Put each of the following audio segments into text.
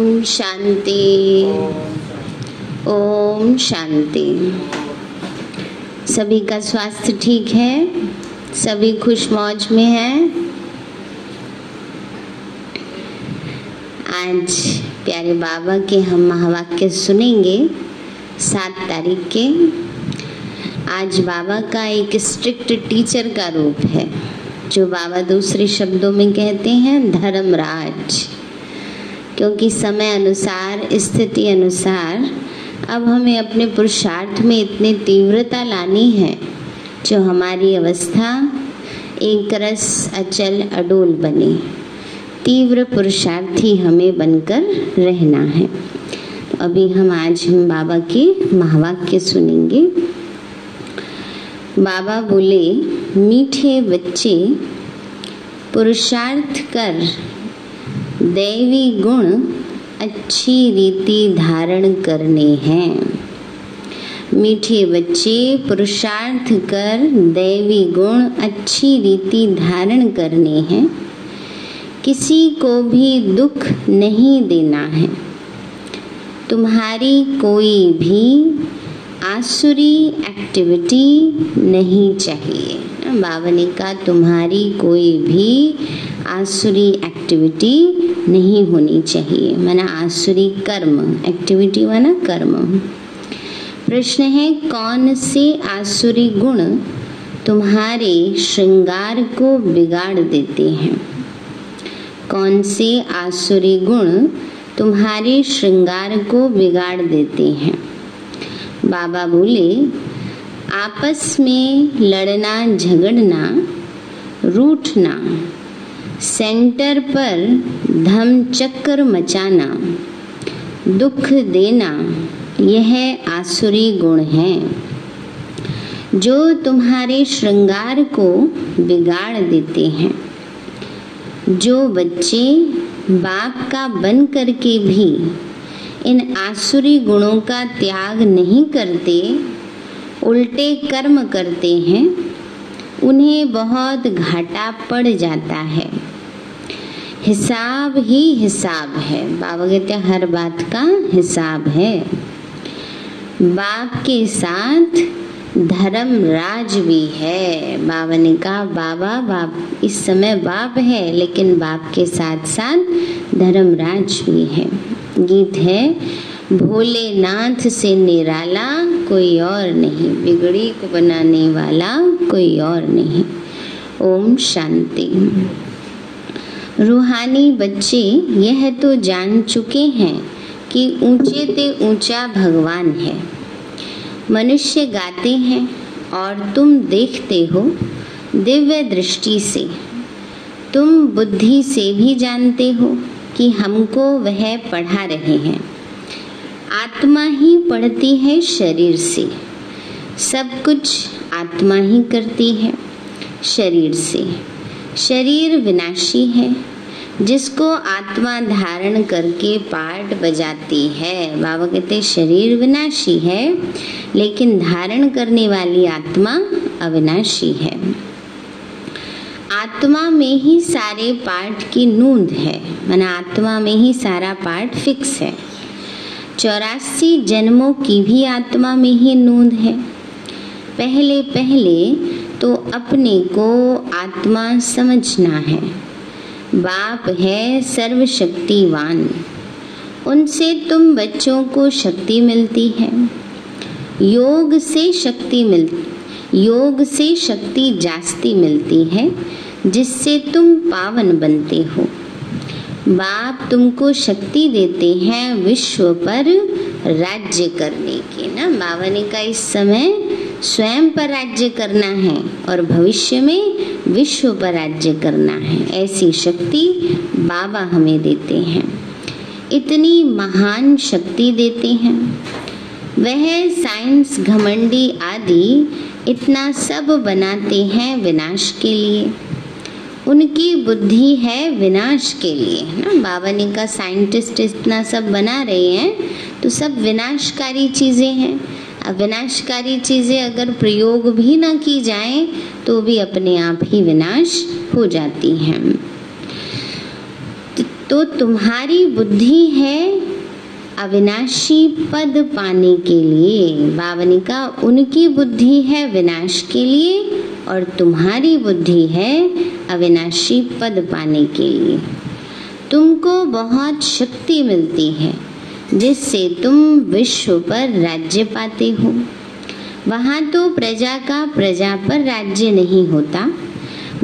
ओम शांति। ओम शांति। सभी का स्वास्थ्य ठीक है? सभी खुश मौज में हैं? आज प्यारे बाबा के हम महावाक्य सुनेंगे सात तारीख के। आज बाबा का एक स्ट्रिक्ट टीचर का रूप है, जो बाबा दूसरे शब्दों में कहते हैं धर्मराज। क्योंकि समय अनुसार, स्थिति अनुसार, अब हमें अपने पुरुषार्थ में इतनी तीव्रता लानी है, जो हमारी अवस्था एक रस अचल, अडोल बने। तीव्र पुरुषार्थी हमें बनकर रहना है। तो अभी हम आज हम बाबा के महावाक्य सुनेंगे। बाबा बोले, मीठे बच्चे, पुरुषार्थ कर दैवी गुण अच्छी रीति धारण करने हैं। मीठे बच्चे पुरुषार्थ कर दैवी गुण अच्छी रीति धारण करने हैं। किसी को भी दुख नहीं देना है। तुम्हारी कोई भी आसुरी एक्टिविटी नहीं चाहिए। बाबा का तुम्हारी कोई भी आसुरी एक्टिविटी नहीं होनी चाहिए। माना आसुरी कर्म एक्टिविटी माना कर्म। प्रश्न है, कौन से आसुरी गुण तुम्हारे श्रृंगार को बिगाड़ देते हैं? कौन से आसुरी गुण तुम्हारे श्रृंगार को बिगाड़ देते हैं? बाबा बोले, आपस में लड़ना, झगड़ना, रूठना, सेंटर पर धम चक्कर मचाना, दुख देना, यह आसुरी गुण है। जो तुम्हारे श्रृंगार को बिगाड़ देते हैं, जो बच्चे बाप का बन करके भी इन आसुरी गुणों का त्याग नहीं करते, उल्टे कर्म करते हैं, उन्हें बहुत घाटा पड़ जाता है। हिसाब ही हिसाब है। बाबा कहते हर बात का हिसाब है। बाप के साथ धर्म राज भी है। बाबा ने कहा बाबा, बाप इस समय बाप है, लेकिन बाप के साथ साथ धर्म राज भी है। गीत है, भोलेनाथ से निराला कोई और नहीं, बिगड़ी को बनाने वाला कोई और नहीं। ओम शांति। रूहानी बच्चे, यह तो जान चुके हैं कि ऊँचे ते ऊँचा भगवान है। मनुष्य गाते हैं और तुम देखते हो दिव्य दृष्टि से। तुम बुद्धि से भी जानते हो कि हमको वह पढ़ा रहे हैं। आत्मा ही पढ़ती है शरीर से। सब कुछ आत्मा ही करती है शरीर से। शरीर विनाशी है, जिसको आत्मा धारण करके पाठ बजाती है। बाबा कहते शरीर विनाशी है, लेकिन धारण करने वाली आत्मा अविनाशी है। आत्मा में ही सारे पार्ट की नूंद है। माना आत्मा में ही सारा पार्ट फिक्स है। चौरासी जन्मों की भी आत्मा में ही नूंद है। पहले पहले तो अपने को आत्मा समझना है। बाप है सर्वशक्तिवान। उनसे तुम बच्चों को शक्ति मिलती है। योग से शक्ति मिल योग से शक्ति जास्ती मिलती है, जिससे तुम पावन बनते हो। बाप तुमको शक्ति देते हैं विश्व पर राज्य करने के, ना? बाबा ने का इस समय स्वयं पर राज्य करना है और भविष्य में विश्व पर राज्य करना है। ऐसी शक्ति बाबा हमें देते हैं। इतनी महान शक्ति देते हैं। वह साइंस घमंडी आदि इतना सब बनाते हैं विनाश के लिए। उनकी बुद्धि है विनाश के लिए ना? बाबा ने का साइंटिस्ट इतना सब बना रहे हैं तो सब विनाशकारी चीज़ें हैं। अब विनाशकारी चीज़ें अगर प्रयोग भी ना की जाए तो भी अपने आप ही विनाश हो जाती हैं। तो तुम्हारी बुद्धि है अविनाशी पद पाने के लिए। बावनिका उनकी बुद्धि है विनाश के लिए और तुम्हारी बुद्धि है अविनाशी पद पाने के लिए। तुमको बहुत शक्ति मिलती है, जिससे तुम विश्व पर राज्य पाते हो। वहाँ तो प्रजा का प्रजा पर राज्य नहीं होता,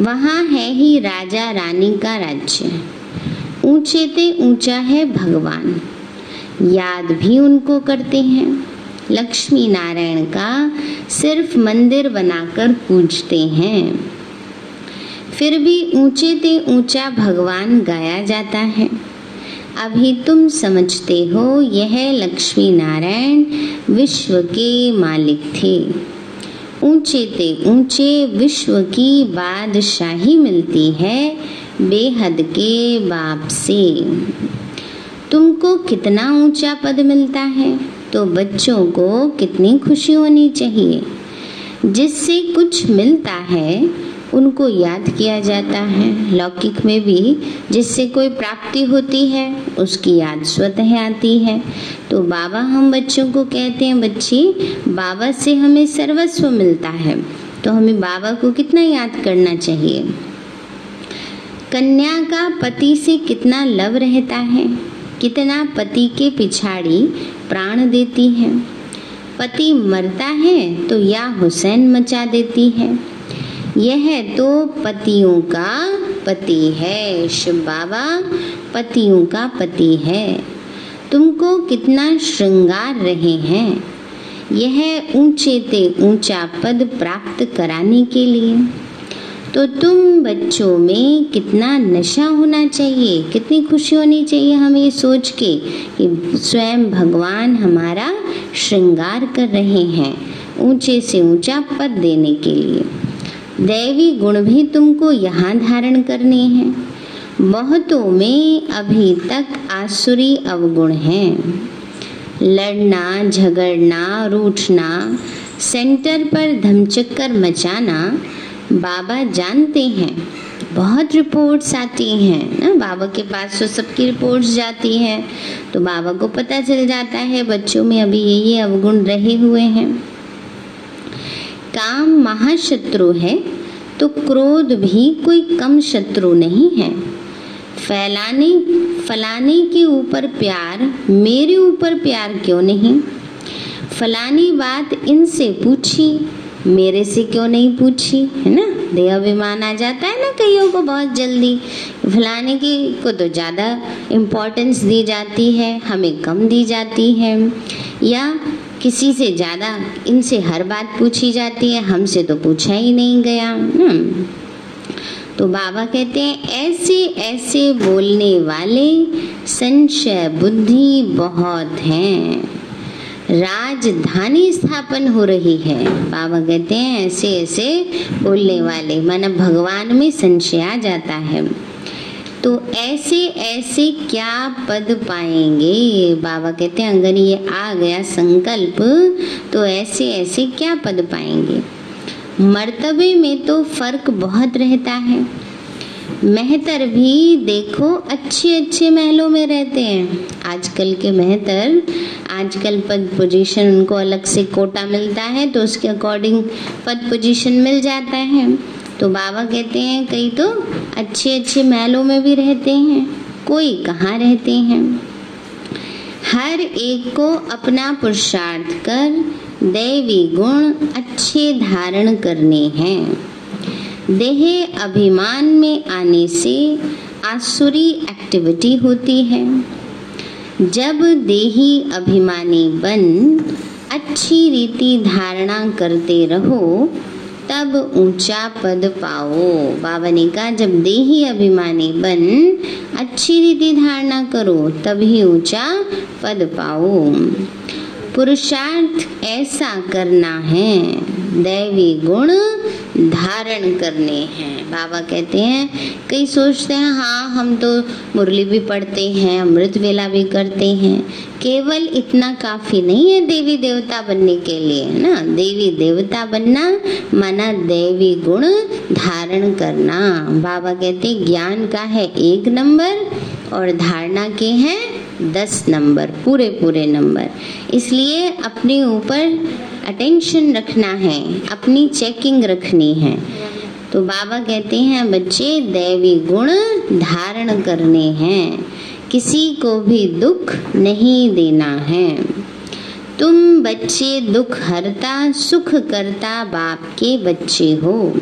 वहाँ है ही राजा रानी का राज्य। ऊँचे ते ऊँचा है भगवान। याद भी उनको करते हैं। लक्ष्मी नारायण का सिर्फ़ मंदिर बनाकर पूजते हैं। फिर भी ऊँचे ते ऊँचा भगवान गाया जाता है। अभी तुम समझते हो यह लक्ष्मी नारायण विश्व के मालिक थे। ऊँचे ते ऊँचे विश्व की बादशाही मिलती है बेहद के बाप से। तुमको कितना ऊँचा पद मिलता है तो बच्चों को कितनी खुशी होनी चाहिए। जिससे कुछ मिलता है, उनको याद किया जाता है। लौकिक में भी जिससे कोई प्राप्ति होती है, उसकी याद स्वतः आती है। तो बाबा हम बच्चों को कहते हैं, बच्ची, बाबा से हमें सर्वस्व मिलता है तो हमें बाबा को कितना याद करना चाहिए? कन्या का पति से कितना लव रहता है? कितना पति के पिछाड़ी प्राण देती है? पति मरता है तो या हुसैन मचा देती है? यह तो पतियों का पति है, शिव बाबा, पतियों का पति है। तुमको कितना श्रृंगार रहे हैं? यह ऊँचे ते ऊँचा पद प्राप्त कराने के लिए। तो तुम बच्चों में कितना नशा होना चाहिए? कितनी खुशी होनी चाहिए हमें ये सोच के कि स्वयं भगवान हमारा श्रृंगार कर रहे हैं ऊँचे से ऊँचा पद देने के लिए। दैवी गुण भी तुमको यहाँ धारण करने हैं। बहुतों में अभी तक आसुरी अवगुण हैं। लड़ना, झगड़ना, रूठना, सेंटर पर धमचक्कर मचाना बाबा जानते हैं। बहुत रिपोर्ट्स आती हैं, ना? बाबा के पास तो सबकी रिपोर्ट्स जाती है। तो बाबा को पता चल जाता है, बच्चों में अभी ये ये अवगुण रहे हुए हैं। काम महाशत्रु है तो क्रोध भी कोई कम शत्रु नहीं है। फैलाने, फलाने के ऊपर प्यार, मेरे ऊपर प्यार क्यों नहीं? फलानी बात इनसे पूछी मेरे से क्यों नहीं पूछी, है ना? देह अभिमान आ जाता है ना कईयों को बहुत जल्दी। फलाने की को तो ज़्यादा इम्पोर्टेंस दी जाती है, हमें कम दी जाती है। या किसी से ज़्यादा इनसे हर बात पूछी जाती है, हमसे तो पूछा ही नहीं गया। हम्म। तो बाबा कहते हैं, ऐसे ऐसे बोलने वाले संशय बुद्धि बहुत हैं। राजधानी स्थापन हो रही है। बाबा कहते हैं, ऐसे ऐसे बोलने वाले, माना भगवान में संशय आ जाता है। तो ऐसे ऐसे क्या पद पाएँगे? बाबा कहते हैं, अगर ये आ गया संकल्प तो ऐसे ऐसे क्या पद पाएँगे? मर्तबे में तो फ़र्क बहुत रहता है। मेहतर भी देखो, अच्छे अच्छे महलों में रहते हैं। आजकल के मेहतर, आजकल पद पोजीशन उनको अलग से कोटा मिलता है तो उसके अकॉर्डिंग पद पोजीशन मिल जाता है। तो बाबा कहते हैं, कई तो अच्छे अच्छे महलों में भी रहते हैं, कोई कहाँ रहते हैं? हर एक को अपना पुरुषार्थ कर, दैवी गुण अच्छे धारण करने हैं। देह अभिमान में आने से आसुरी एक्टिविटी होती है। जब देही अभिमानी बन अच्छी रीति धारणा करते रहो, तब ऊँचा पद पाओ। बाबा कहा जब देही अभिमानी बन अच्छी रीति धारणा करो, तभी ऊँचा पद पाओ। पुरुषार्थ ऐसा करना है। दैवी गुण धारण करने हैं। बाबा कहते हैं, कई सोचते हैं हाँ हम तो मुरली भी पढ़ते हैं, अमृत वेला भी करते हैं। केवल इतना काफ़ी नहीं है देवी देवता बनने के लिए, है ना? देवी देवता बनना, माना देवी गुण धारण करना। बाबा कहते ज्ञान का है एक नंबर और धारणा के हैं दस नंबर पूरे पूरे नंबर। इसलिए अपने ऊपर अटेंशन रखना है, अपनी चेकिंग रखनी है। तो बाबा कहते हैं, बच्चे, दैवी गुण धारण करने हैं। किसी को भी दुख नहीं देना है। तुम बच्चे दुख हरता, सुख करता बाप के बच्चे हो।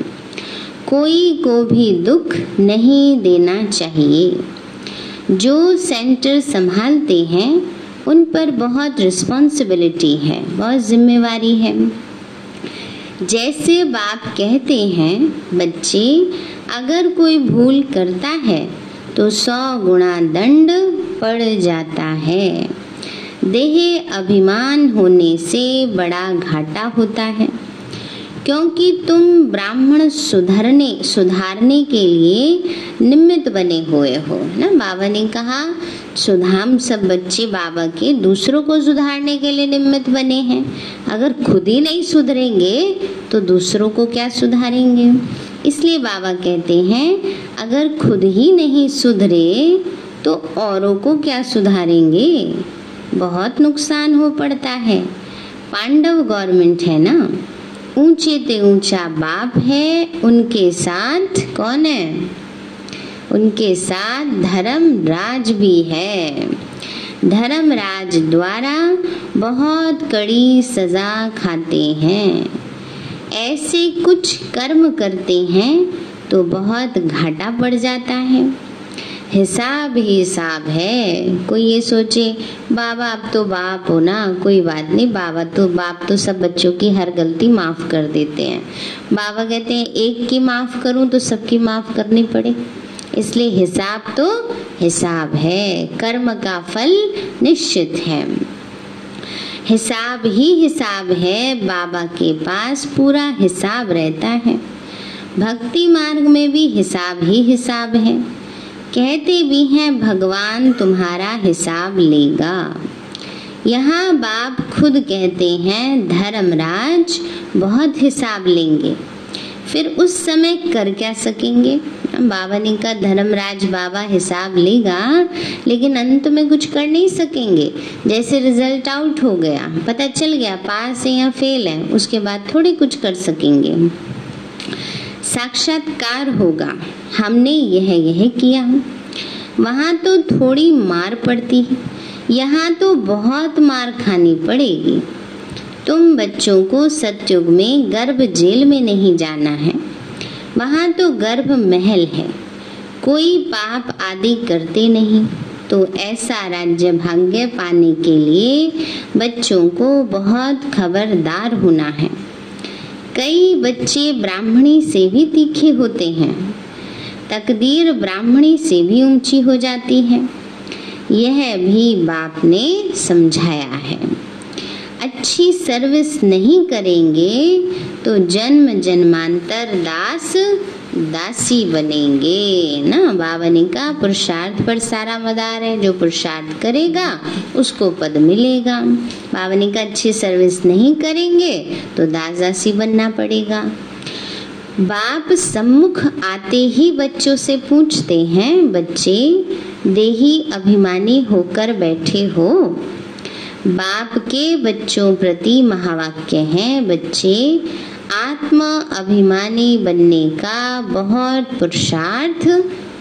कोई को भी दुख नहीं देना चाहिए। जो सेंटर संभालते हैं, उन पर बहुत रिस्पॉन्सिबिलिटी है, बहुत जिम्मेवारी है। जैसे बाप कहते हैं, बच्चे, अगर कोई भूल करता है तो सौ गुणा दंड पड़ जाता है। देह अभिमान होने से बड़ा घाटा होता है। क्योंकि तुम ब्राह्मण सुधरने, सुधारने के लिए निमित्त बने हुए हो ना? बाबा ने कहा, सुधाम सब बच्चे बाबा के दूसरों को सुधारने के लिए निमित्त बने हैं। अगर खुद ही नहीं सुधरेंगे तो दूसरों को क्या सुधारेंगे? इसलिए बाबा कहते हैं, अगर खुद ही नहीं सुधरे तो औरों को क्या सुधारेंगे? बहुत नुकसान हो पड़ता है। पांडव गवर्नमेंट है ना? ऊँचे ते ऊँचा बाप है, उनके साथ कौन है? उनके साथ धर्म राज भी है। धर्मराज द्वारा बहुत कड़ी सजा खाते हैं। ऐसे कुछ कर्म करते हैं तो बहुत घाटा पड़ जाता है। हिसाब ही हिसाब है। कोई ये सोचे, बाबा, अब तो बाप हो ना, कोई बात नहीं, बाबा तो बाप तो सब बच्चों की हर गलती माफ़ कर देते हैं। बाबा कहते हैं, एक की माफ़ करूँ तो सबकी माफ़ करनी पड़े। इसलिए हिसाब तो हिसाब है, कर्म का फल निश्चित है। हिसाब ही हिसाब है, बाबा के पास पूरा हिसाब रहता है। भक्ति मार्ग में भी हिसाब ही हिसाब है। कहते भी हैं, भगवान तुम्हारा हिसाब लेगा। यहाँ बाप खुद कहते हैं, धर्मराज बहुत हिसाब लेंगे। फिर उस समय कर क्या सकेंगे? बाबा ने कहा, धर्मराज बाबा हिसाब लेगा, लेकिन अंत में कुछ कर नहीं सकेंगे। जैसे रिज़ल्ट आउट हो गया, पता चल गया, पास है या फेल है, उसके बाद थोड़ी कुछ कर सकेंगे। साक्षात्कार होगा। हमने यह यह किया। वहाँ तो थोड़ी मार पड़ती। है यहाँ तो बहुत मार खानी पड़ेगी। तुम बच्चों को सतयुग में गर्भ जेल में नहीं जाना है। वहाँ तो गर्भ महल है। कोई पाप आदि करते नहीं। तो ऐसा राज्य भाग्य पाने के लिए बच्चों को बहुत खबरदार होना है। कई बच्चे ब्राह्मणी से भी तीखे होते हैं। तकदीर ब्राह्मणी से भी ऊँची हो जाती है। यह भी बाप ने समझाया है। अच्छी सर्विस नहीं करेंगे तो जन्म जन्मांतर दास, दासी बनेंगे। ना? बाबा ने कहा पुरुषार्थ पर सारा मदार है जो पुरुषार्थ करेगा, उसको पद मिलेगा। बाबा ने कहा अच्छी सर्विस नहीं करेंगे तो दास, दासी बनना पड़ेगा। बाप सम्मुख आते ही बच्चों से पूछते हैं, बच्चे, देही अभिमानी होकर बैठे हो बाप के बच्चों प्रति महावाक्य है, बच्चे। आत्म अभिमानी बनने का बहुत पुरुषार्थ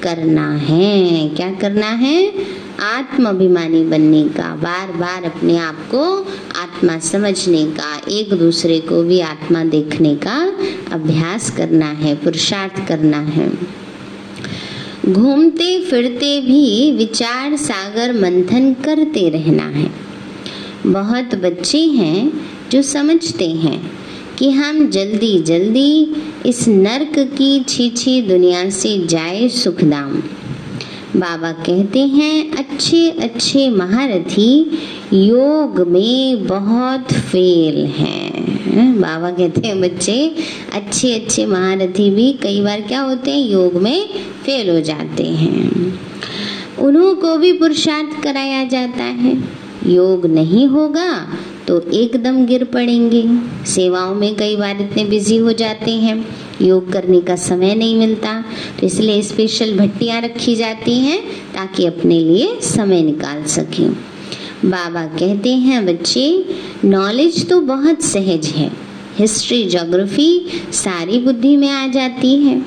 करना है। क्या करना है? आत्म अभिमानी बनने का बार बार अपने आप को आत्मा समझने का, एक दूसरे को भी आत्मा देखने का अभ्यास करना है, पुरुषार्थ करना है। घूमते फिरते भी विचार सागर मंथन करते रहना है। बहुत बच्चे हैं जो समझते हैं कि हम जल्दी जल्दी इस नरक की छीछी दुनिया से जाए सुखदाम। बाबा कहते हैं, अच्छे अच्छे महारथी, योग में बहुत फेल हैं। बाबा कहते हैं, बच्चे, अच्छे अच्छे महारथी भी कई बार क्या होते हैं, योग में फेल हो जाते हैं। उन्हों को भी पुरुषार्थ कराया जाता है। योग नहीं होगा तो एकदम गिर पड़ेंगे। सेवाओं में कई बार इतने बिज़ी हो जाते हैं। योग करने का समय नहीं मिलता तो इसलिए स्पेशल भट्टियाँ रखी जाती हैं ताकि अपने लिए समय निकाल सकें। बाबा कहते हैं, बच्चे नॉलेज तो बहुत सहज है। हिस्ट्री जोग्राफी सारी बुद्धि में आ जाती है।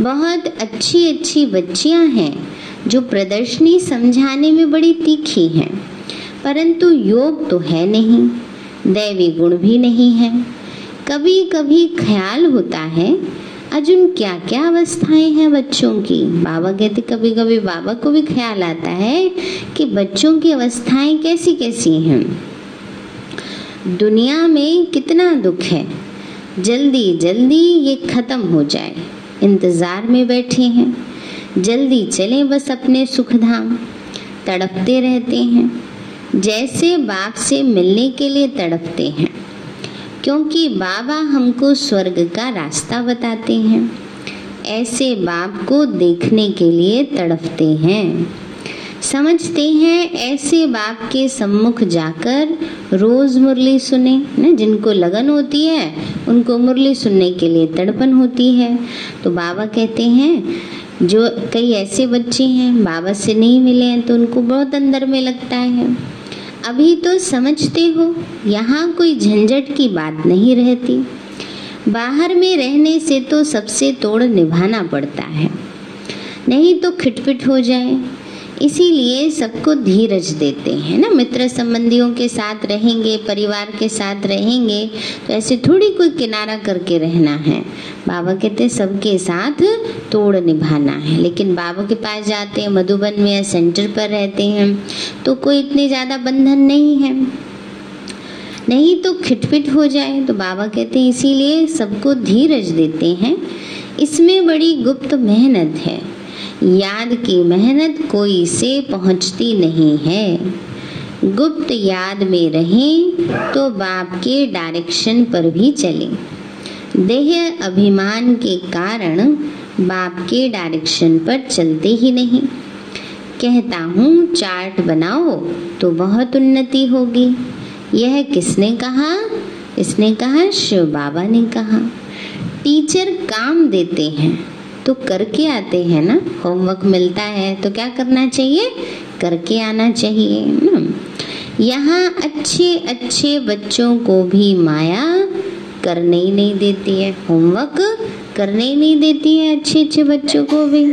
बहुत अच्छी अच्छी बच्चियाँ हैं जो प्रदर्शनी समझाने में बड़ी तीखी हैं। परंतु योग तो है नहीं, दैवी गुण भी नहीं है। कभी कभी ख्याल होता है, अर्जुन क्या क्या अवस्थाएँ हैं बच्चों की? बाबा कहते कभी कभी बाबा को भी ख्याल आता है कि बच्चों की अवस्थाएँ कैसी कैसी हैं। दुनिया में कितना दुख है जल्दी जल्दी ये खत्म हो जाए, इंतज़ार में बैठे हैं। जल्दी चले बस अपने सुख धाम तड़पते रहते हैं। जैसे बाप से मिलने के लिए तड़पते हैं, क्योंकि बाबा हमको स्वर्ग का रास्ता बताते हैं। ऐसे बाप को देखने के लिए तड़पते हैं। समझते हैं, ऐसे बाप के सम्मुख जाकर रोज मुरली सुने, न, जिनको लगन होती है, उनको मुरली सुनने के लिए तड़पन होती है। तो बाबा कहते हैं, जो कई ऐसे बच्चे हैं, बाबा से नहीं मिले हैं तो उनको बहुत अंदर में लगता है। अभी तो समझते हो, यहाँ कोई झंझट की बात नहीं रहती। बाहर में रहने से तो सबसे तोड़ निभाना पड़ता है। नहीं तो खिटपिट हो जाए इसीलिए सबको धीरज देते हैं ना। मित्र संबंधियों के साथ रहेंगे, परिवार के साथ रहेंगे तो ऐसे थोड़ी कोई किनारा करके रहना है। बाबा कहते सबके साथ तोड़ निभाना है। लेकिन बाबा के पास जाते हैं, मधुबन में या सेंटर पर रहते हैं तो कोई इतने ज़्यादा बंधन नहीं है। नहीं तो खिटपिट हो जाए तो बाबा कहते हैं, इसीलिए सबको धीरज देते हैं। इसमें बड़ी गुप्त मेहनत है। याद की मेहनत कोई से पहुँचती नहीं है। गुप्त याद में रहें तो बाप के डायरेक्शन पर भी चले। देह अभिमान के कारण बाप के डायरेक्शन पर चलते ही नहीं। कहता हूँ, चार्ट बनाओ तो बहुत उन्नति होगी। यह किसने कहा? इसने कहा, शिव बाबा ने कहा। टीचर काम देते हैं। तो करके आते हैं ना? होमवर्क मिलता है तो क्या करना चाहिए? करके आना चाहिए ना? यहाँ अच्छे अच्छे बच्चों को भी माया करने ही नहीं देती है। होमवर्क करने ही नहीं देती है अच्छे अच्छे बच्चों को भी।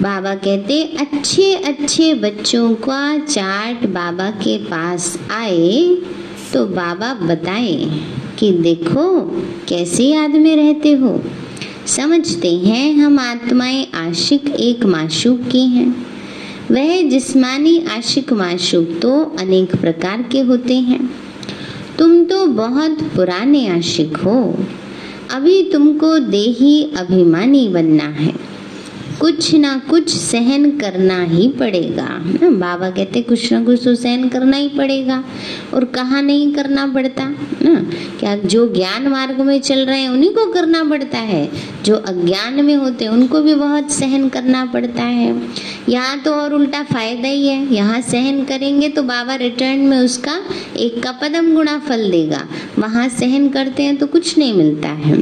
बाबा कहते, अच्छे अच्छे बच्चों का चार्ट बाबा के पास आए तो बाबा बताए कि देखो कैसे याद में रहते हो। समझते हैं हम आत्माएँ आशिक एक माशूक की हैं। वह जिस्मानी आशिक माशूक तो अनेक प्रकार के होते हैं। तुम तो बहुत पुराने आशिक हो। अभी तुमको देही अभिमानी बनना है। कुछ ना कुछ सहन करना ही पड़ेगा। बाबा कहते कुछ ना कुछ तो सहन करना ही पड़ेगा और कहा नहीं करना पड़ता? ना, क्या जो ज्ञान मार्ग में चल रहे हैं, उन्हीं को करना पड़ता है? जो अज्ञान में होते हैं, उनको भी बहुत सहन करना पड़ता है। यहाँ तो और उल्टा फ़ायदा ही है। यहाँ सहन करेंगे तो बाबा रिटर्न में उसका एक का पदम गुणा फल देगा। वहाँ सहन करते हैं तो कुछ नहीं मिलता है।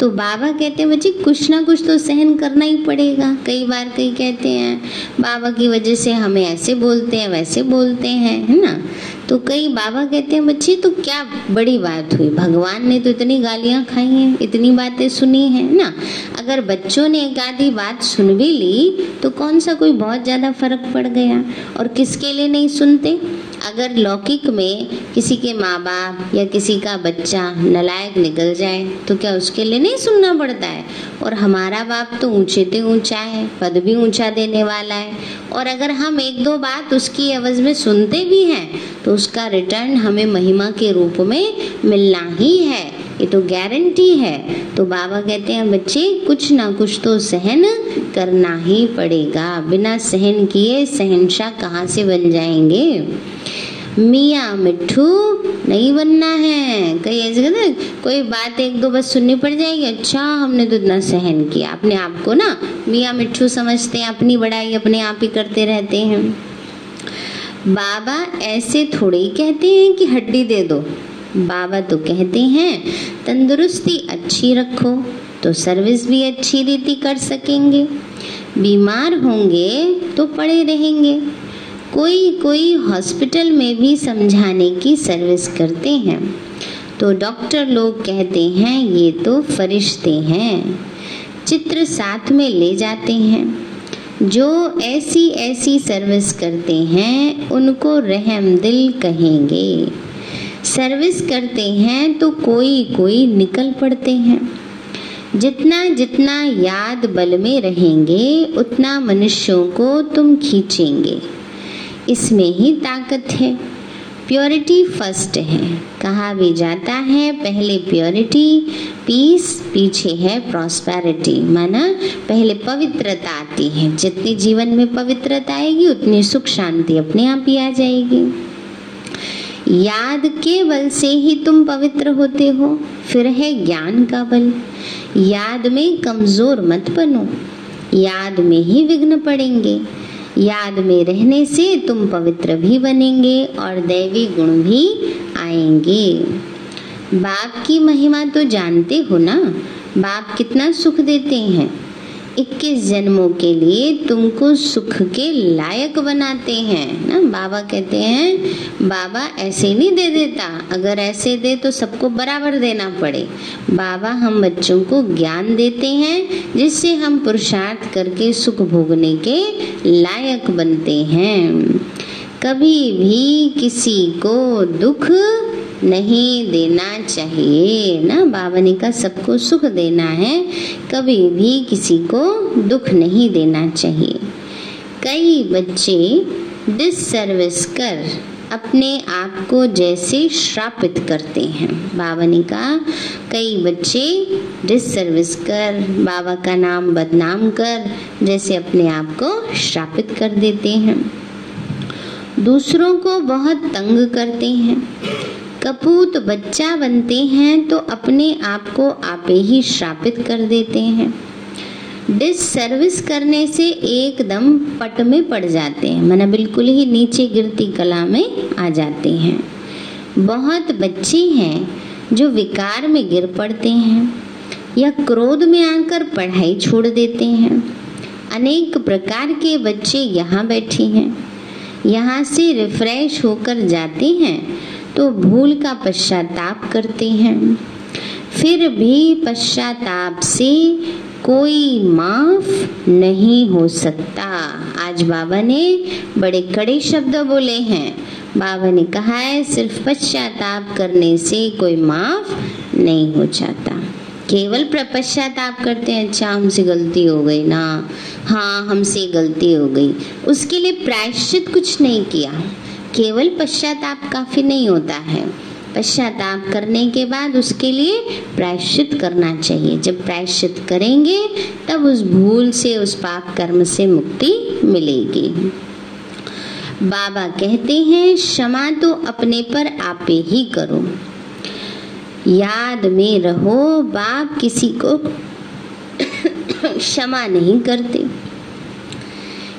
तो बाबा कहते हैं, बच्चे, कुछ ना कुछ तो सहन करना ही पड़ेगा। कई बार कई कहते हैं, बाबा की वजह से हमें ऐसे बोलते हैं, वैसे बोलते हैं, है ना? तो कई बाबा कहते हैं, बच्चे तो क्या बड़ी बात हुई? भगवान ने तो इतनी गालियाँ खाई हैं, इतनी बातें सुनी हैं ना? अगर बच्चों ने एक आधी बात सुन भी ली तो कौन सा कोई बहुत ज़्यादा फ़र्क पड़ गया? और किसके लिए नहीं सुनते? अगर लौकिक में किसी के माँ बाप या किसी का बच्चा नलायक निकल जाए तो क्या उसके लिए नहीं सुनना पड़ता है? और हमारा बाप तो ऊँचे से ऊँचा है, पद भी ऊँचा देने वाला है। और अगर हम एक दो बात उसकी आवाज़ में सुनते भी हैं तो उसका रिटर्न हमें महिमा के रूप में मिलना ही है। ये तो गारंटी है। तो बाबा कहते हैं, बच्चे, कुछ ना कुछ तो सहन करना ही पड़ेगा। बिना सहन किए सहनशाह कहाँ से बन जाएँगे? मियाँ मिट्ठू नहीं बनना है। कई ऐसे कहते कोई बात एक दो बस सुननी पड़ जाएगी। अच्छा हमने तो इतना सहन किया। अपने आप को ना मियाँ मिट्ठू समझते हैं, अपनी बड़ाई अपने आप ही करते रहते हैं। बाबा ऐसे थोड़े ही कहते हैं कि हड्डी दे दो। बाबा तो कहते हैं, तंदुरुस्ती अच्छी रखो तो सर्विस भी अच्छी रीति कर सकेंगे। बीमार होंगे तो पड़े रहेंगे। कोई कोई हॉस्पिटल में भी समझाने की सर्विस करते हैं तो डॉक्टर लोग कहते हैं, ये तो फरिश्ते हैं। चित्र साथ में ले जाते हैं। जो ऐसी ऐसी सर्विस करते हैं, उनको रहम दिल कहेंगे। सर्विस करते हैं तो कोई कोई निकल पड़ते हैं। जितना जितना याद बल में रहेंगे, उतना मनुष्यों को तुम खींचेंगे। इसमें ही ताकत है। प्योरिटी फ़र्स्ट है। कहा भी जाता है, पहले प्योरिटी पीस पीछे है प्रॉस्पैरिटी माना पहले पवित्रता आती है। जितनी जीवन में पवित्रता आएगी, उतनी सुख शांति अपने आप ही आ जाएगी। याद के बल से ही तुम पवित्र होते हो, फिर है ज्ञान का बल। याद में कमज़ोर मत बनो, याद में ही विघ्न पड़ेंगे। याद में रहने से तुम पवित्र भी बनेंगे और दैवी गुण भी आएँगे। बाप की महिमा तो जानते हो ना? बाप कितना सुख देते हैं। इक्कीस जन्मों के लिए तुमको सुख के लायक बनाते हैं, ना? बाबा कहते हैं, बाबा ऐसे नहीं दे देता। अगर ऐसे दे तो सबको बराबर देना पड़े। बाबा हम बच्चों को ज्ञान देते हैं, जिससे हम पुरुषार्थ करके सुख भोगने के लायक बनते हैं। कभी भी किसी को दुख नहीं देना चाहिए। ना बाबा ने कहा सबको सुख देना है, कभी भी किसी को दुख नहीं देना चाहिए। कई बच्चे डिसर्विस कर अपने आप को जैसे श्रापित करते हैं। बाबा ने कहा कई बच्चे डिसर्विस कर, बाबा का नाम बदनाम कर, जैसे अपने आप को श्रापित कर देते हैं। दूसरों को बहुत तंग करते हैं। कपूत बच्चा बनते हैं तो अपने आप को आपे ही श्रापित कर देते हैं। डिस सर्विस करने से एकदम पट में पड़ जाते हैं, मना बिल्कुल ही नीचे गिरती कला में आ जाते हैं। बहुत बच्चे हैं जो विकार में गिर पड़ते हैं या क्रोध में आकर पढ़ाई छोड़ देते हैं। अनेक प्रकार के बच्चे यहाँ बैठे हैं, यहाँ से रिफ्रेश होकर जाते हैं तो भूल का पश्चाताप करते हैं। फिर भी पश्चाताप से कोई माफ़ नहीं हो सकता। आज बाबा ने बड़े कड़े शब्द बोले हैं। बाबा ने कहा है, सिर्फ़ पश्चाताप करने से कोई माफ़ नहीं हो जाता। केवल प्रपश्चाताप करते हैं अच्छा हमसे गलती हो गई ना। हाँ हमसे गलती हो गई। उसके लिए प्रायश्चित कुछ नहीं किया। केवल पश्चाताप काफ़ी नहीं होता है। पश्चाताप करने के बाद उसके लिए प्रायश्चित करना चाहिए। जब प्रायश्चित करेंगे, तब उस भूल से, उस पाप कर्म से मुक्ति मिलेगी। बाबा कहते हैं, क्षमा तो अपने पर आपे ही करो। याद में रहो, बाप किसी को क्षमा नहीं करते।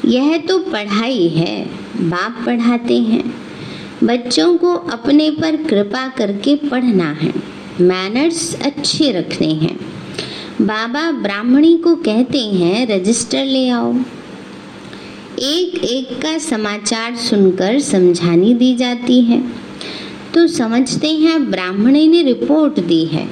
यह तो पढ़ाई है। बाप पढ़ाते हैं। बच्चों को अपने पर कृपा करके पढ़ना है। मैनर्स अच्छे रखने हैं। बाबा ब्राह्मणी को कहते हैं, रजिस्टर ले आओ। एक एक का समाचार सुनकर समझानी दी जाती है। तो समझते हैं, ब्राह्मणी ने रिपोर्ट दी है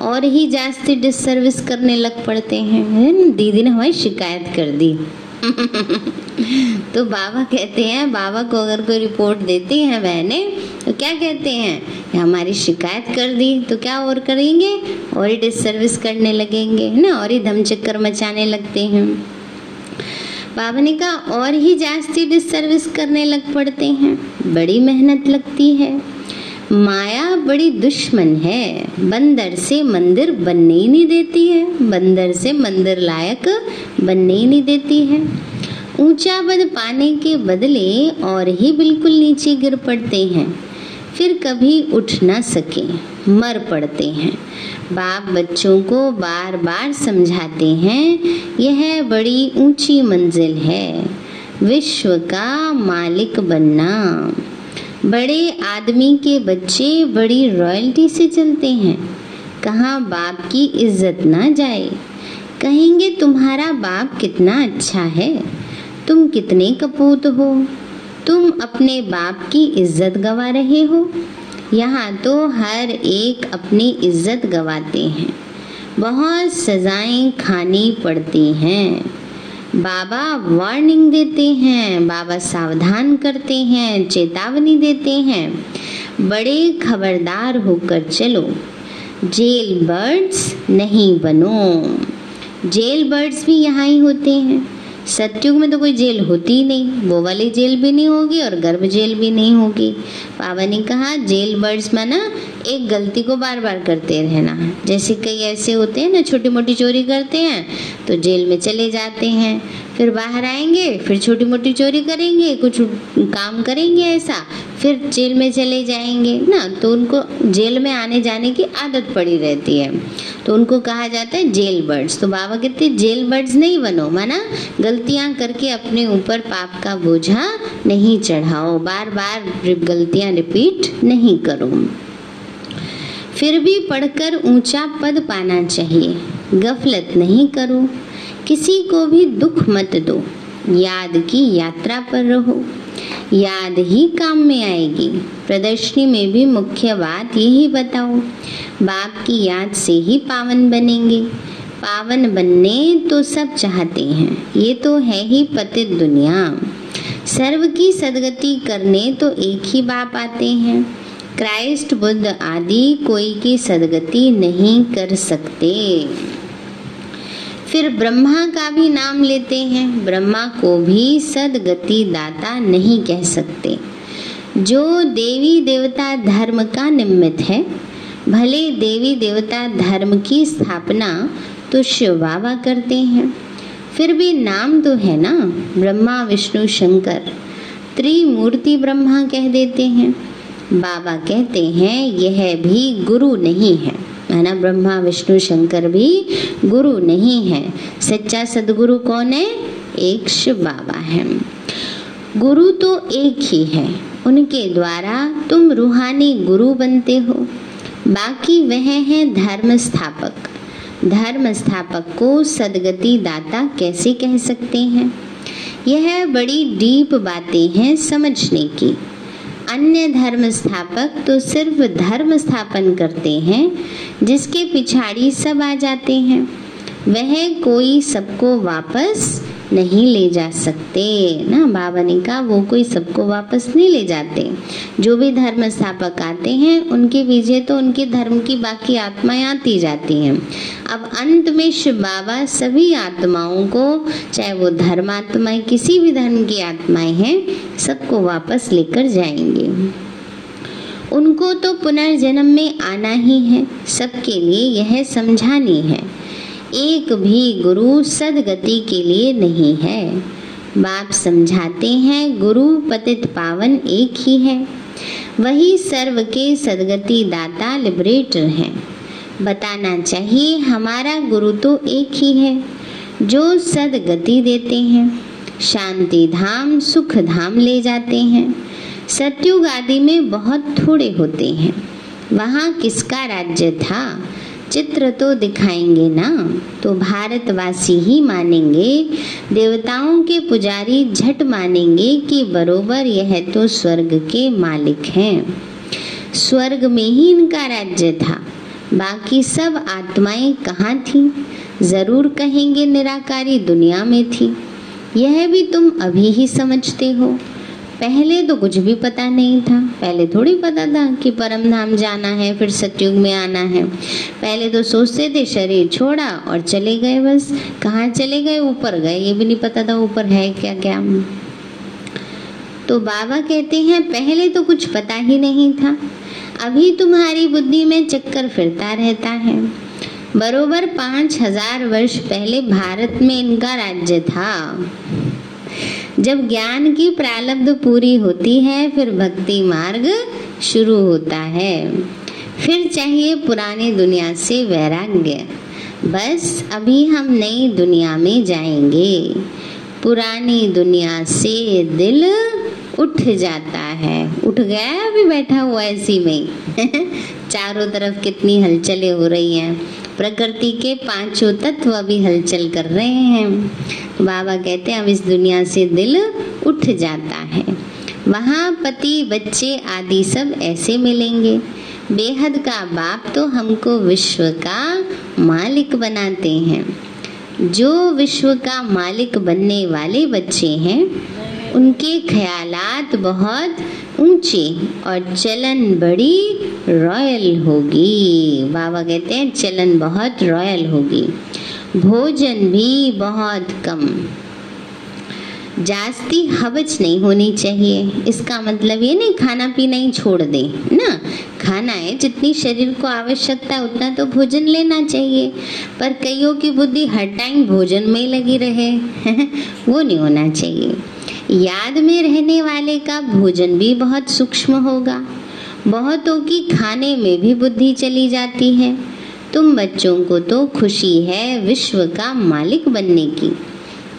और ही जास्ती डिसर्विस करने लग पड़ते हैं। दीदी ने हमारी शिकायत कर दी। तो बाबा कहते हैं, बाबा को अगर कोई रिपोर्ट देती है बहने तो क्या कहते हैं? हमारी शिकायत कर दी तो क्या और करेंगे? और ही डिसर्विस करने लगेंगे, है ना? और ही धम चक्कर मचाने लगते हैं. बाबा ने कहा, और ही जास्ती डिसर्विस करने लग पड़ते हैं, बड़ी मेहनत लगती है माया बड़ी दुश्मन है। बंदर से मंदिर बनने ही नहीं देती है। बंदर से मंदिर लायक बनने ही नहीं देती है। ऊँचा पद पाने के बदले और ही बिल्कुल नीचे गिर पड़ते हैं। फिर कभी उठ ना सके, मर पड़ते हैं। बाप बच्चों को बार बार समझाते हैं, यह बड़ी ऊँची मंजिल है। विश्व का मालिक बनना। बड़े आदमी के बच्चे बड़ी रॉयल्टी से चलते हैं। कहाँ बाप की इज़्ज़त ना जाए। कहेंगे, तुम्हारा बाप कितना अच्छा है। तुम कितने कपूत हो। तुम अपने बाप की इज़्ज़त गवा रहे हो। यहाँ तो हर एक अपनी इज़्ज़त गवाते हैं। बहुत सजाएँ खानी पड़ती हैं। बाबा वार्निंग देते हैं, बाबा सावधान करते हैं, चेतावनी देते हैं। बड़े खबरदार होकर चलो। जेल बर्ड्स नहीं बनो। जेल बर्ड्स भी यहाँ ही होते हैं। सत्युग में तो कोई जेल होती ही नहीं। वो वाली जेल भी नहीं होगी और गर्भ जेल भी नहीं होगी। पावा ने कहा, जेल बर्ड्स माना, एक गलती को बार बार करते रहना। जैसे कई ऐसे होते हैं ना छोटी मोटी चोरी करते हैं तो जेल में चले जाते हैं। फिर बाहर आएँगे, फिर छोटी मोटी चोरी करेंगे, कुछ काम करेंगे ऐसा, फिर जेल में चले जाएँगे। ना तो उनको जेल में आने जाने की आदत पड़ी रहती है। तो उनको कहा जाता है जेल बर्ड्स। तो बाबा कहते जेल बर्ड्स नहीं बनो, माना गलतियाँ करके अपने ऊपर पाप का बोझा नहीं चढ़ाओ। बार बार गलतियाँ रिपीट नहीं करो। फिर भी पढ़कर ऊँचा पद पाना चाहिए। गफलत नहीं करो। किसी को भी दुख मत दो। याद की यात्रा पर रहो। याद ही काम में आएगी। प्रदर्शनी में भी मुख्य बात यही बताओ। बाप की याद से ही पावन बनेंगे। पावन बनने तो सब चाहते हैं। ये तो है ही पतित दुनिया। सर्व की सदगति करने तो एक ही बाप आते हैं। क्राइस्ट, बुद्ध आदि कोई की सदगति नहीं कर सकते। फिर ब्रह्मा का भी नाम लेते हैं। ब्रह्मा को भी सदगति दाता नहीं कह सकते। जो देवी देवता धर्म का निमित्त है, भले देवी देवता धर्म की स्थापना तो शिव बाबा करते हैं। फिर भी नाम तो है ना, ब्रह्मा, विष्णु, शंकर। त्रिमूर्ति ब्रह्मा कह देते हैं। बाबा कहते हैं, यह भी गुरु नहीं है। है ना? ब्रह्मा, विष्णु, शंकर भी गुरु नहीं है। सच्चा सदगुरु कौन है? एक शिव बाबा है। गुरु तो एक ही है। उनके द्वारा तुम रूहानी गुरु बनते हो। बाकी वह है धर्म स्थापक। धर्म स्थापक को सदगति दाता कैसे कह सकते हैं? यह बड़ी डीप बातें हैं समझने की। अन्य धर्म स्थापक तो सिर्फ़ धर्म स्थापन करते हैं, जिसके पिछाड़ी सब आ जाते हैं। वह कोई सबको वापस नहीं ले जा सकते, ना? बाबा ने कहा, वो कोई सबको वापस नहीं ले जाते। जो भी धर्म स्थापक आते हैं, उनके पीछे तो उनके धर्म की बाकी आत्माएँ आती जाती हैं। अब अंत में शिव बाबा सभी आत्माओं को, चाहे वो धर्मात्माएँ किसी भी धर्म की आत्माएँ हैं, सबको वापस लेकर जाएँगे। उनको तो पुनर्जन्म में आना ही है, सबके लिए यह समझानी है। एक भी गुरु सदगति के लिए नहीं है। बाप समझाते हैं, गुरु पतित पावन एक ही है। वही सर्व के सदगति दाता लिबरेटर हैं। बताना चाहिए, हमारा गुरु तो एक ही है, जो सदगति देते हैं। शांति धाम, सुख धाम ले जाते हैं। सत्युग आदि में बहुत थोड़े होते हैं। वहाँ किसका राज्य था? चित्र तो दिखाएँगे ना तो भारतवासी ही मानेंगे। देवताओं के पुजारी झट मानेंगे कि बरोबर यह तो स्वर्ग के मालिक हैं। स्वर्ग में ही इनका राज्य था। बाकी सब आत्माएँ कहाँ थी? ज़रूर कहेंगे निराकारी दुनिया में थी। यह भी तुम अभी ही समझते हो। पहले तो कुछ भी पता नहीं था। पहले थोड़ी पता था कि परम धाम जाना है, फिर सतयुग में आना है। पहले तो सोचते थे, शरीर छोड़ा और चले गए बस। कहाँ चले गए? ऊपर गए। ये भी नहीं पता था ऊपर है क्या क्या। तो बाबा कहते हैं, पहले तो कुछ पता ही नहीं था। अभी तुम्हारी बुद्धि में चक्कर फिरता रहता है। बरोबर पाँच हज़ार वर्ष पहले भारत में इनका राज्य था। जब ज्ञान की प्रालब्ध पूरी होती है, फिर भक्ति मार्ग शुरू होता है। फिर चाहिए पुरानी दुनिया से वैराग्य। बस अभी हम नई दुनिया में जाएँगे। पुरानी दुनिया से दिल उठ जाता है। उठ गया अभी बैठा हुआ ऐसी में। चारों तरफ़ कितनी हलचलें हो रही हैं। प्रकृति के पाँचों तत्व भी हलचल कर रहे हैं। बाबा कहते हैं, अब इस दुनिया से दिल उठ जाता है। वहाँ पति, बच्चे आदि सब ऐसे मिलेंगे। बेहद का बाप तो हमको विश्व का मालिक बनाते हैं। जो विश्व का मालिक बनने वाले बच्चे हैं उनके ख्यालात बहुत ऊँचे और चलन बड़ी रॉयल होगी। बाबा कहते हैं, चलन बहुत रॉयल होगी। भोजन भी बहुत कम। जास्ती हवच नहीं होनी चाहिए। इसका मतलब ये नहीं, खाना पीना ही छोड़ दे, ना? खाना है, जितनी शरीर को आवश्यकता उतना तो भोजन लेना चाहिए। पर कईयों की बुद्धि हर टाइम भोजन में लगी रहे। वो नहीं होना चाहिए। याद में रहने वाले का भोजन भी बहुत सूक्ष्म होगा। बहुतों की खाने में भी बुद्धि चली जाती है। तुम बच्चों को तो खुशी है विश्व का मालिक बनने की।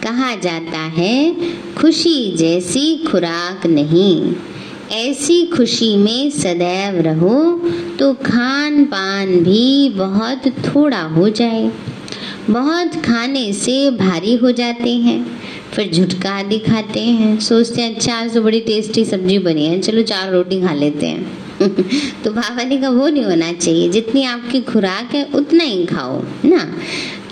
कहा जाता है, खुशी जैसी खुराक नहीं। ऐसी खुशी में सदैव रहो तो खान पान भी बहुत थोड़ा हो जाए। बहुत खाने से भारी हो जाते हैं। फिर झुटका आदि खाते हैं। सोचते हैं अच्छा आज तो बड़ी टेस्टी सब्ज़ी बनी है। चलो, चार रोटी खा लेते हैं। तो बाबा ने कहा वो नहीं होना चाहिए। जितनी आपकी खुराक है, उतना ही खाओ ना?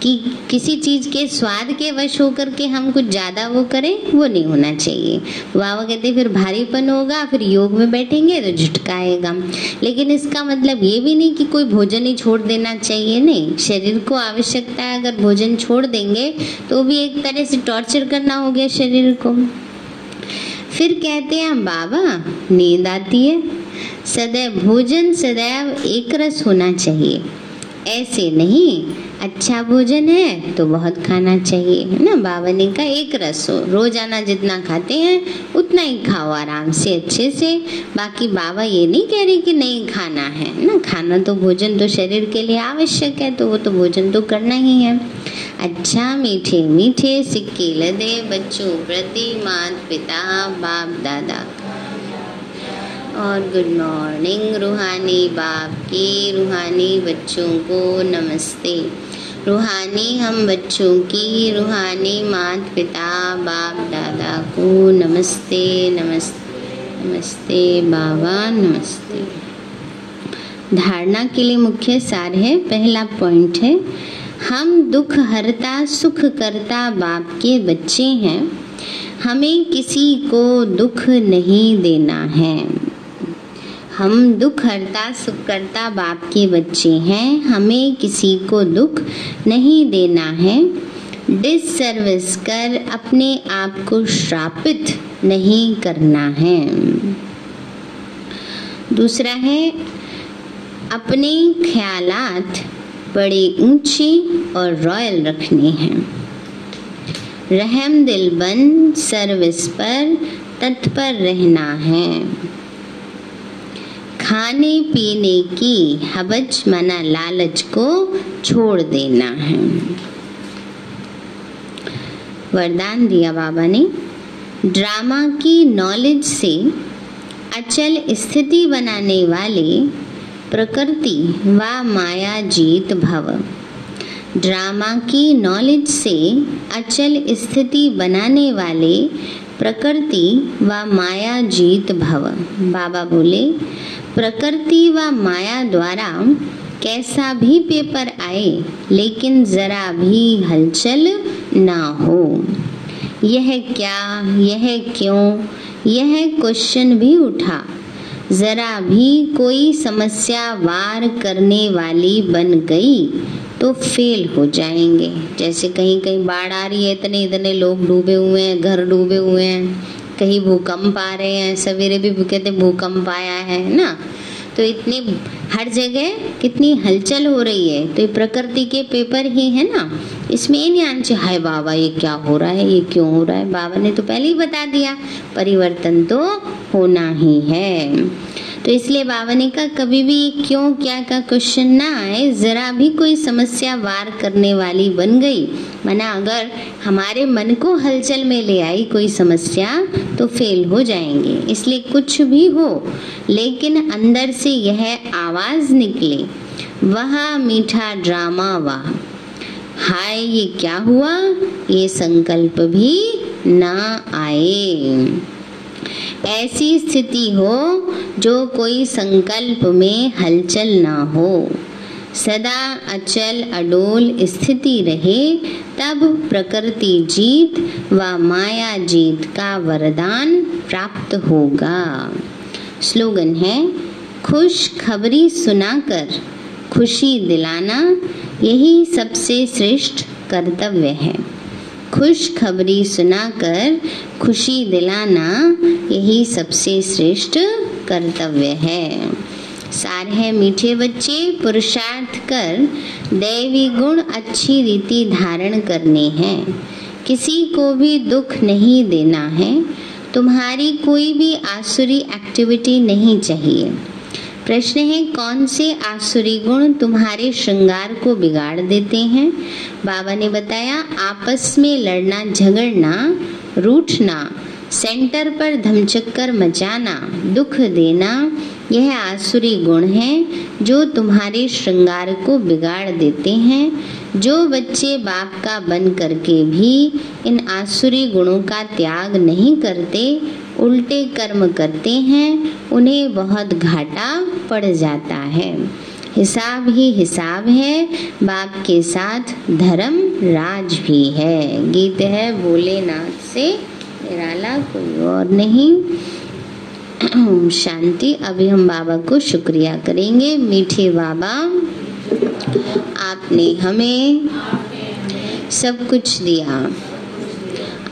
कि किसी चीज़ के स्वाद के वश होकर के हम कुछ ज़्यादा वो करें, वो नहीं होना चाहिए। बाबा कहते फिर भारीपन होगा, फिर योग में बैठेंगे तो झुटकाएगा। लेकिन इसका मतलब ये भी नहीं कि कोई भोजन ही छोड़ देना चाहिए, नहीं। शरीर को आवश्यकता है, अगर भोजन छोड़ देंगे तो भी एक तरह से टॉर्चर करना हो गया शरीर को। फिर कहते हैं, बाबा, नींद आती है। सदैव भोजन, सदैव एक रस होना चाहिए। ऐसे नहीं अच्छा भोजन है तो बहुत खाना चाहिए, है ना? बाबा ने कहा एक रस हो। रोज़ाना जितना खाते हैं, उतना ही खाओ आराम से, अच्छे से। बाकी बाबा ये नहीं कह रहे कि नहीं खाना है ना? खाना तो भोजन तो शरीर के लिए आवश्यक है तो वो तो भोजन तो करना ही है। अच्छा मीठे मीठे सिक्के लदे बच्चों प्रति मात पिता, बाप, दादा। और गुड मॉर्निंग रूहानी बाप की, रूहानी बच्चों को नमस्ते। रूहानी हम बच्चों की, रूहानी मात पिता बाप, दादा को नमस्ते नमस्ते नमस्ते, बाबा, नमस्ते। धारणा के लिए मुख्य सार है, पहला पॉइंट है, हम दुख हरता, सुख करता बाप के बच्चे हैं। हमें किसी को दुख नहीं देना है। हम दुख हरता, सुख करता बाप के बच्चे हैं। हमें किसी को दुख नहीं देना है। डिसर्विस कर अपने आप को श्रापित नहीं करना है। दूसरा है, अपने ख्यालात बड़े ऊँचे और रॉयल रखने हैं। रहम दिल बन सर्विस पर तत्पर रहना है। खाने पीने की हवज मना लालच को छोड़ देना है। वरदान दिया बाबा ने। ड्रामा की नॉलेज से अचल स्थिति बनाने वाले प्रकृति व माया जीत भव। ड्रामा की नॉलेज से अचल स्थिति बनाने वाले प्रकृति व माया जीत भव। बाबा बोले प्रकृति व माया द्वारा कैसा भी पेपर आए, लेकिन जरा भी हलचल ना हो। यह क्या, यह क्यों, यह क्वेश्चन भी उठा। जरा भी कोई समस्या वार करने वाली बन गई तो फेल हो जाएँगे। जैसे कहीं कहीं बाढ़ आ रही है इतने इतने लोग डूबे हुए हैं, घर डूबे हुए हैं। कहीं भूकंप आ रहे हैं, सवेरे भी कहते भूकंप आया है ना? तो इतनी, हर जगह कितनी हलचल हो रही है तो ये प्रकृति के पेपर ही है ना? इसमें ये नहीं आना चाहिए, हाय बाबा, ये क्या हो रहा है, ये क्यों हो रहा है? बाबा ने तो पहले ही बता दिया, परिवर्तन तो होना ही है। तो इसलिए बाबा ने कहा कभी भी क्यों, क्या का क्वेश्चन ना आए, जरा भी कोई समस्या वार करने वाली बन गई। मना, अगर हमारे मन को हलचल में ले आई कोई समस्या तो फेल हो जाएँगे। इसलिए कुछ भी हो, लेकिन अंदर से यह आवाज़ निकले, वह मीठा ड्रामा वाह हाय, ये क्या हुआ? ये संकल्प भी ना आए। ऐसी स्थिति हो जो कोई संकल्प में हलचल ना हो। सदा अचल अडोल स्थिति रहे, तब प्रकृति जीत व माया जीत का वरदान प्राप्त होगा। स्लोगन है, खुश खबरी सुनाकर, खुशी दिलाना, यही सबसे श्रेष्ठ कर्तव्य है। खुश खबरी सुनाकर खुशी दिलाना यही सबसे श्रेष्ठ कर्तव्य है। सार है मीठे बच्चे पुरुषार्थ कर दैवी गुण अच्छी रीति धारण करने हैं। किसी को भी दुख नहीं देना है। तुम्हारी कोई भी आसुरी एक्टिविटी नहीं चाहिए। प्रश्न है, कौन से आसुरी गुण तुम्हारे श्रृंगार को बिगाड़ देते हैं? बाबा ने बताया, आपस में लड़ना, झगड़ना, रूठना, सेंटर पर धमचक्कर मचाना, दुख देना, यह आसुरी गुण है जो तुम्हारे श्रृंगार को बिगाड़ देते हैं। जो बच्चे बाप का बन करके भी इन आसुरी गुणों का त्याग नहीं करते उल्टे कर्म करते हैं, उन्हें बहुत घाटा पड़ जाता है। हिसाब ही हिसाब है, बाप के साथ धर्म राज भी है। गीत है, भोलेनाथ से निराला, कोई और नहीं। शांति, अभी हम बाबा को शुक्रिया करेंगे। मीठे बाबा, आपने हमें सब कुछ दिया।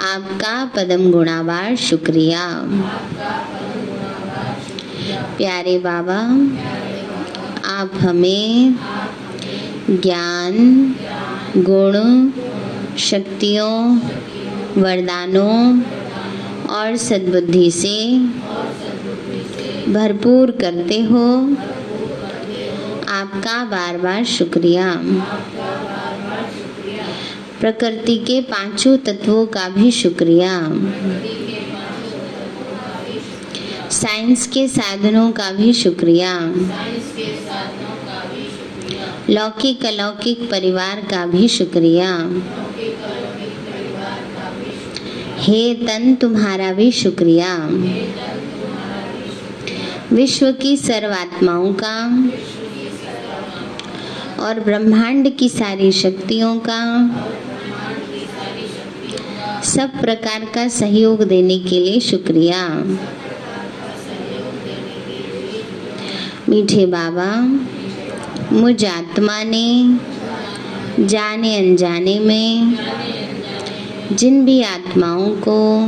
आपका पदम गुणावार शुक्रिया। प्यारे बाबा, आप हमें ज्ञान, गुण, शक्तियों, वरदानों और सद्बुद्धि से भरपूर करते हो। आपका बार बार शुक्रिया। प्रकृति के पाँचों तत्वों का भी शुक्रिया। साइंस के साधनों का भी शुक्रिया। लौकिक अलौकिक परिवार का भी शुक्रिया। हे तन तुम्हारा भी शुक्रिया। विश्व की सर्वात्माओं का और ब्रह्मांड की सारी शक्तियों का सब प्रकार का सहयोग देने के लिए शुक्रिया। मीठे बाबा, मुझ आत्मा ने, जाने अनजाने में, जिन भी आत्माओं को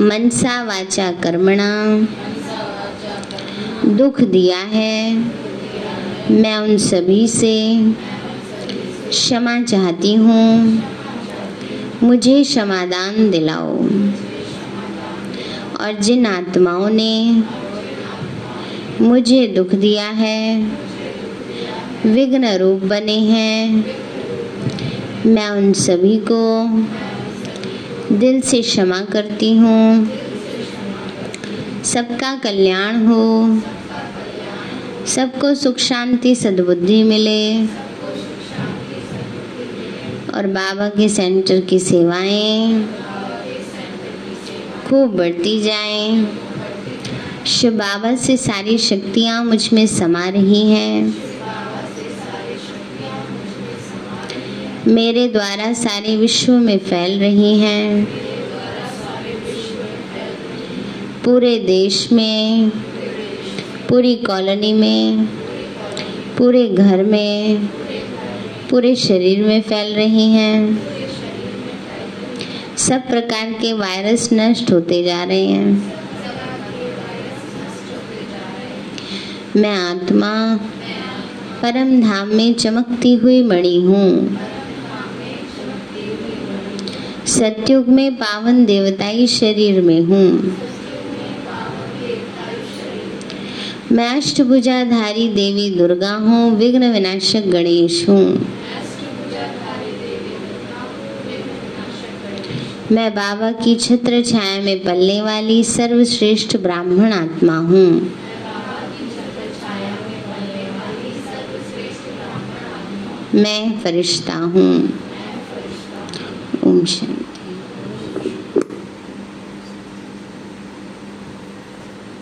मनसा वाचा कर्मणा दुख दिया है, मैं उन सभी से क्षमा चाहती हूँ। मुझे क्षमादान दिलाओ। और जिन आत्माओं ने मुझे दुख दिया है, विघ्न रूप बने हैं, मैं उन सभी को दिल से क्षमा करती हूँ। सबका कल्याण हो, सबको सुख शांति सद्बुद्धि मिले। और बाबा के सेंटर की सेवाएँ खूब बढ़ती जाएँ। शिव बाबा से सारी शक्तियाँ मुझमें समा रही हैं। मेरे द्वारा सारे विश्व में फैल रही हैं। पूरे देश में, पूरी कॉलोनी में, पूरे घर में पूरे शरीर में फैल रही हैं। सब प्रकार के वायरस नष्ट होते जा रहे हैं। मैं आत्मा परम धाम में चमकती हुई मणि हूँ। सत्युग में पावन देवताई शरीर में हूँ। मैं अष्टभुजाधारी देवी दुर्गा हूँ, विघ्न विनाशक गणेश हूँ। मैं बाबा की छत्र छाया में पलने वाली सर्वश्रेष्ठ ब्राह्मण आत्मा हूँ। मैं फरिश्ता हूँ। ओम शांति